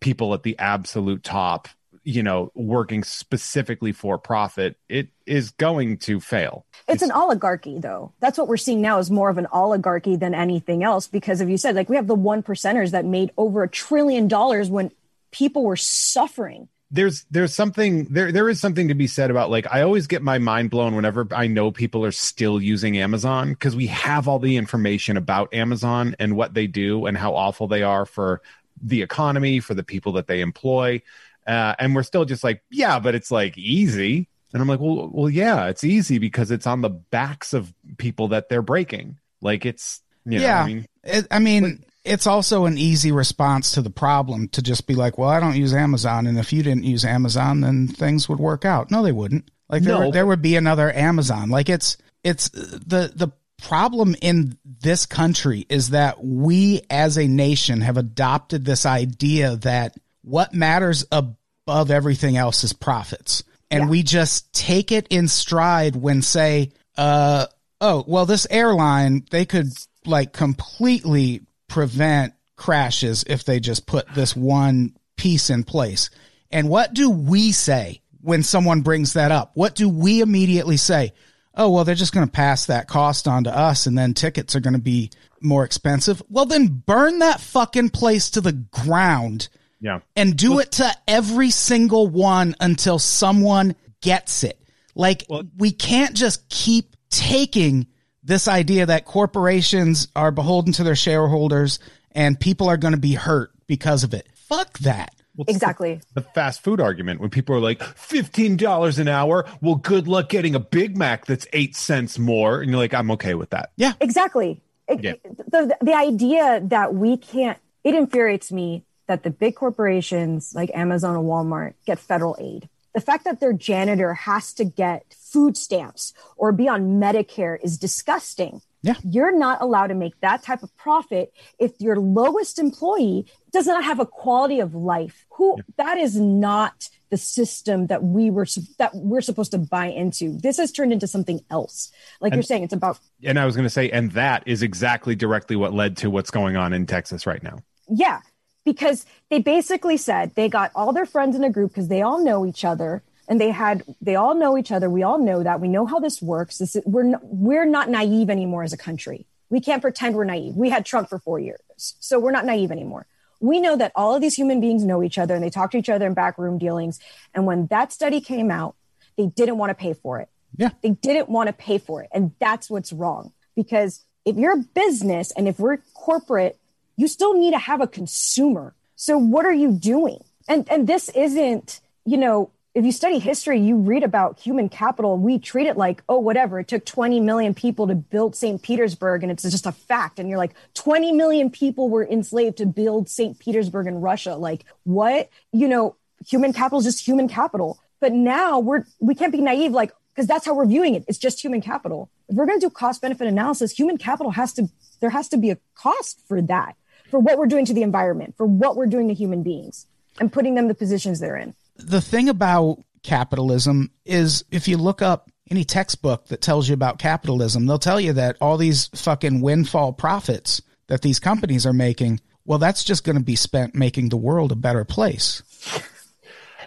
people at the absolute top, you know, working specifically for profit, it is going to fail. it's an oligarchy though that's what we're seeing now is more of an oligarchy than anything else because if you said like we have the one percenters that made over a trillion dollars when people were suffering there's there's something there there is something to be said about like I always get my mind blown whenever I know people are still using Amazon because we have all the information about Amazon and what they do and how awful they are for the economy for the people that they employ. Uh, and we're still just like yeah but it's like easy. And I'm like well well yeah it's easy because it's on the backs of people that they're breaking. Like it's you know yeah. I mean? It, I mean, it's also an easy response to the problem to just be like, well, I don't use Amazon. And if you didn't use Amazon, then things would work out. No, they wouldn't. Like there, No. there would be another Amazon. Like it's, it's the, the problem in this country is that we as a nation have adopted this idea that what matters above everything else is profits. And we just take it in stride when say, uh, oh, well, this airline, they could like completely prevent crashes if they just put this one piece in place. And what do we say when someone brings that up? What do we immediately say? Oh, well, they're just going to pass that cost on to us and then tickets are going to be more expensive. Well, then burn that fucking place to the ground yeah and do it to every single one until someone gets it. Like we can't just keep taking this idea that corporations are beholden to their shareholders and people are going to be hurt because of it. Fuck that. exactly the fast food argument when people are like $15 an hour well good luck getting a big mac that's eight cents more and you're like i'm okay with that Yeah. Exactly. It- Yeah. The, the idea that we can't, it infuriates me that the big corporations like Amazon and Walmart get federal aid. The fact that their janitor has to get food stamps or be on Medicare is disgusting. Yeah. You're not allowed to make that type of profit if your lowest employee does not have a quality of life. Who that is not the system that we were that we're supposed to buy into. This has turned into something else. Like you're saying, it's about and i was going to say and that is exactly directly what led to what's going on in texas right now Yeah, because they basically said they got all their friends in a group because they all know each other and they had they all know each other. We all know that. We know how this works. This is, we're we're not naive anymore as a country. We can't pretend we're naive. We had Trump for 4 years. So we're not naive anymore. We know that all of these human beings know each other and they talk to each other in backroom dealings. And when that study came out, they didn't want to pay for it. Yeah. They didn't want to pay for it. And that's what's wrong. Because if you're a business and if we're corporate, you still need to have a consumer. So what are you doing? And and this isn't, you know, if you study history, you read about human capital. We treat it like, oh, whatever. It took 20 million people to build St. Petersburg, and it's just a fact. And you're like, 20 million people were enslaved to build St. Petersburg in Russia. Like, what? You know, human capital is just human capital. But now we're we can't be naive, like, because that's how we're viewing it. It's just human capital. If we're going to do cost benefit analysis, human capital has to there has to be a cost for that. for what we're doing to the environment, for what we're doing to human beings, and putting them the positions they're in. The thing about capitalism is if you look up any textbook that tells you about capitalism, they'll tell you that all these fucking windfall profits that these companies are making, well, that's just going to be spent making the world a better place.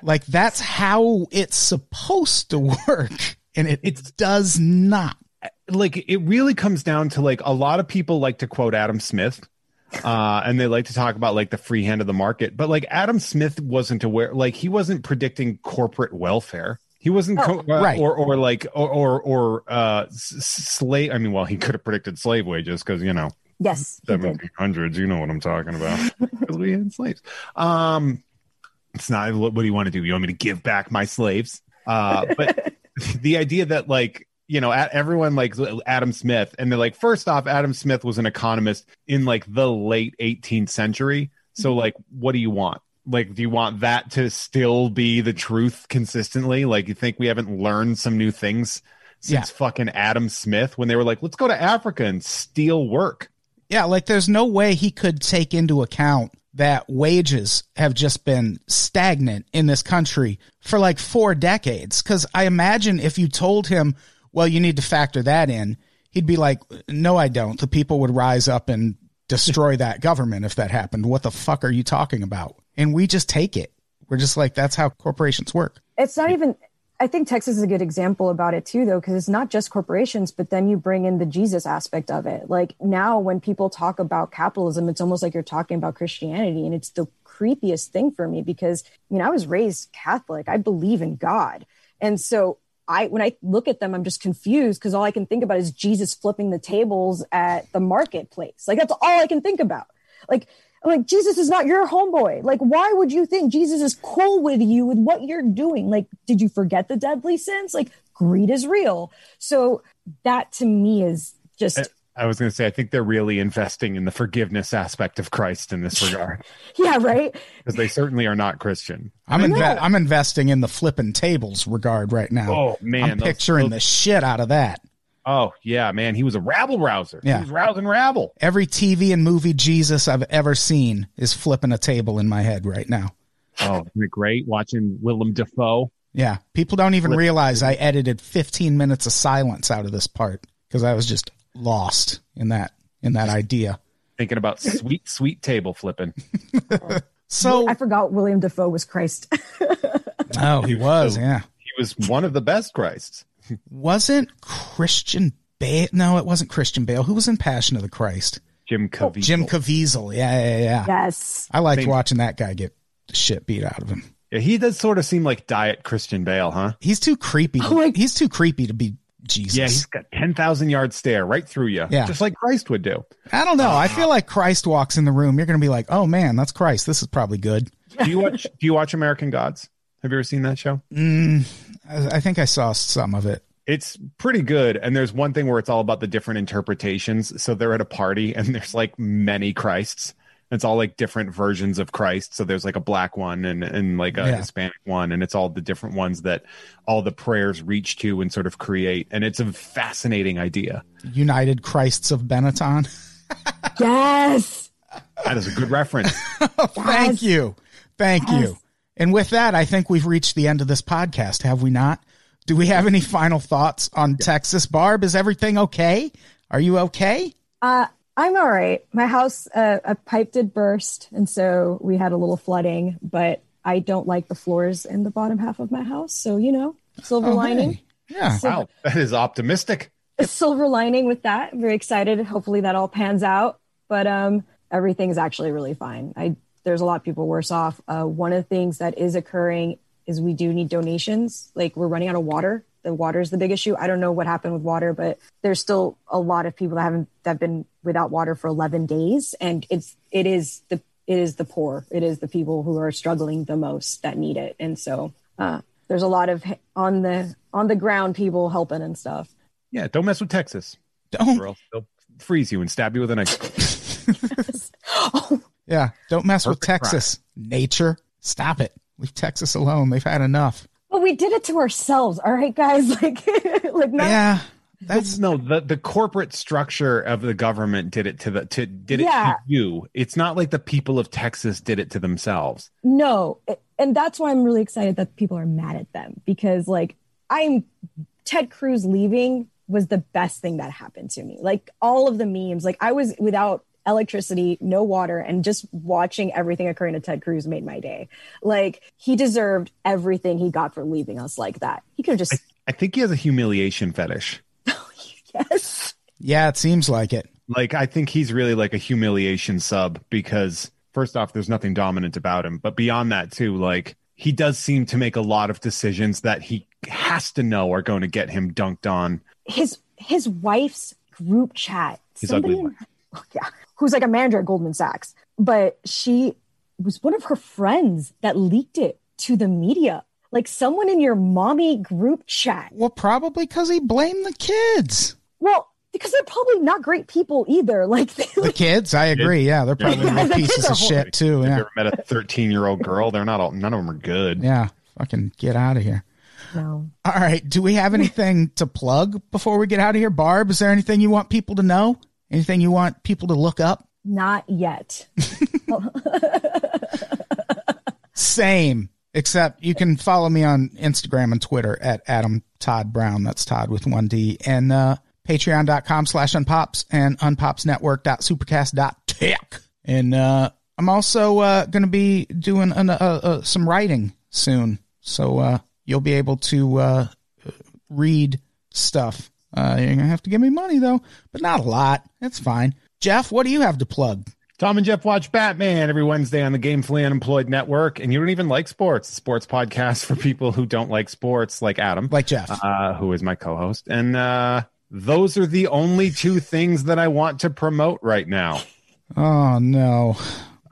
Like that's how it's supposed to work. And it, it does not. like it really comes down to like a lot of people like to quote Adam Smith uh and they like to talk about like the free hand of the market. But like Adam Smith wasn't aware like he wasn't predicting corporate welfare. He wasn't co- uh, right. or or like or or, or uh slave I mean well he could have predicted slave wages cuz you know Yes, he 1700s you know what I'm talking about. Because we had slaves? Um it's not what, what do you want to do? You want me to give back my slaves? Uh but the idea that like you know a- everyone like adam smith and they're like first off adam smith was an economist in like the late 18th century. So mm-hmm. like what do you want? Like do you want that to still be the truth consistently? Like you think we haven't learned some new things since Yeah. fucking adam smith when they were like let's go to africa and steal work? Yeah, like there's no way he could take into account that wages have just been stagnant in this country for like four decades. Cause I imagine if you told him, well, you need to factor that in, he'd be like, no, I don't. The people would rise up and destroy that government if that happened. What the fuck are you talking about? And we just take it. We're just like, that's how corporations work. It's not even. I think Texas is a good example about it too, though, because it's not just corporations, but then you bring in the Jesus aspect of it. Like now, when people talk about capitalism, it's almost like you're talking about Christianity, and it's the creepiest thing for me because I mean, I was raised Catholic. I believe in God, and so I, when I look at them, I'm just confused because all I can think about is Jesus flipping the tables at the marketplace. Like that's all I can think about. Like I'm like Jesus is not your homeboy. Like, why would you think Jesus is cool with you with what you're doing? Like, did you forget the deadly sins? Like, greed is real. So that to me is just i was going to say i think they're really investing in the forgiveness aspect of christ in this regard yeah, right. because they certainly are not christian I'm inve- I'm investing in the flipping tables regard right now. Oh, man, I'm those- picturing those- the shit out of that. Oh yeah, man, he was a rabble rouser. Yeah. he was rousing rabble. Every TV and movie Jesus I've ever seen is flipping a table in my head right now. Oh, isn't it great watching Willem Dafoe? Yeah, people don't even Flip- realize I edited 15 minutes of silence out of this part because I was just lost in that in that idea. Thinking about sweet, sweet table flipping. So, I forgot William Dafoe was Christ. oh, he was, yeah. He was one of the best Christs. Wasn't Christian Bale? No, it wasn't Christian Bale. Who was in Passion of the Christ? Jim Caviezel. Jim Caviezel. Yeah, yeah, yeah. yes. I liked Same. watching that guy get shit beat out of him. Yeah, he does sort of seem like diet Christian Bale, huh? He's too creepy. Oh my- he's too creepy to be Jesus. Yeah, he's got ten thousand yard stare right through you. Yeah. just like Christ would do. I don't know. I feel like Christ walks in the room. You're going to be like, oh man, that's Christ. This is probably good. Do you watch? do you watch American Gods? Have you ever seen that show? Mm, I I think I saw some of it. It's pretty good. And there's one thing where it's all about the different interpretations. So they're at a party and there's like many Christs. It's all like different versions of Christ. So there's like a black one and, and like a Yeah. Hispanic one. And it's all the different ones that all the prayers reach to and sort of create. And it's a fascinating idea. United Christs of Benetton. Yes. That is a good reference. Thank you. Thank Yes. you. And with that, I think we've reached the end of this podcast, have we not? Do we have any final thoughts on Texas? Barb, is everything okay? Are you okay? Uh, I'm all right. My house, uh, a pipe did burst, and so we had a little flooding. But I don't like the floors in the bottom half of my house, so you know, silver Oh, lining. hey. Yeah. wow. That is optimistic. A silver lining with that. I'm Very excited. Hopefully that all pans out. But um, everything's actually really fine. I there's a lot of people worse off. Uh, one of the things that is occurring is we do need donations. Like we're running out of water. The water is the big issue. I don't know what happened with water, but there's still a lot of people that haven't that have been without water for 11 days, and it's it is the it is the poor. It is the people who are struggling the most that need it, and so uh, there's a lot of on the on the ground people helping and stuff. Yeah. Don't mess with Texas Don't or else they'll freeze you and stab you with a knife. yeah, don't mess with Perfect Texas. Nature. Stop it. Leave Texas alone. They've had enough. But we did it to ourselves, all right, guys. Like, like not, Yeah. That's no the the corporate structure of the government did it to the to did it Yeah. to you. It's not like the people of Texas did it to themselves. No, and that's why I'm really excited that people are mad at them because like I'm Ted Cruz leaving was the best thing that happened to me. Like all of the memes, like I was without electricity, no water, and just watching everything occurring to Ted Cruz made my day. Like he deserved everything he got for leaving us like that. He could have just I think he has a humiliation fetish. yes. yeah, it seems like it. Like I think he's really like a humiliation sub because first off, there's nothing dominant about him, but beyond that too, like he does seem to make a lot of decisions that he has to know are going to get him dunked on. His his wife's group chat. His somebody ugly in- yeah, who's like a manager at Goldman Sachs, but she was one of her friends that leaked it to the media. Like someone in your mommy group chat. Well, probably because he blamed the kids. Well, because they're probably not great people either. Like, they, The kids, I agree. Yeah, they're probably Yeah, the pieces of shit too. Have you Yeah, ever met a 13 year old girl? They're not all. None of them are good. yeah. Fucking get out of here. no. All right. Do we have anything to plug before we get out of here, Barb? Is there anything you want people to know? Anything you want people to look up? Not yet. Same, except you can follow me on Instagram and Twitter at Adam Todd Brown. That's Todd with one D. And uh, patreon.com slash unpops and unpopsnetwork.supercast.tech. And uh, I'm also uh, going to be doing an, uh, uh, some writing soon. So uh, you'll be able to uh, read stuff. Uh, you're going to have to give me money, though, but not a lot. That's fine. Jeff, what do you have to plug? Tom and Jeff watch Batman every Wednesday on the Gamefully Unemployed Network, and you don't even like sports. Sports podcast for people who don't like sports, like Adam, Like Jeff. uh, who is my co-host. And uh, those are the only two things that I want to promote right now. oh, no.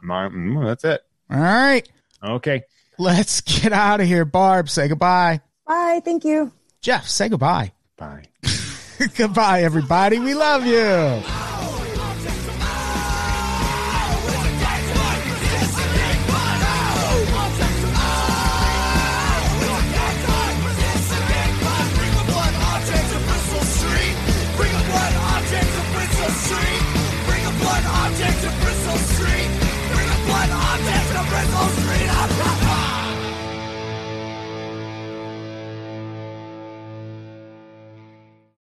My- mm, That's it. All right. Okay. Let's get out of here. Barb, say goodbye. Bye. Thank you. Jeff, say goodbye. Bye. goodbye, everybody. We love you.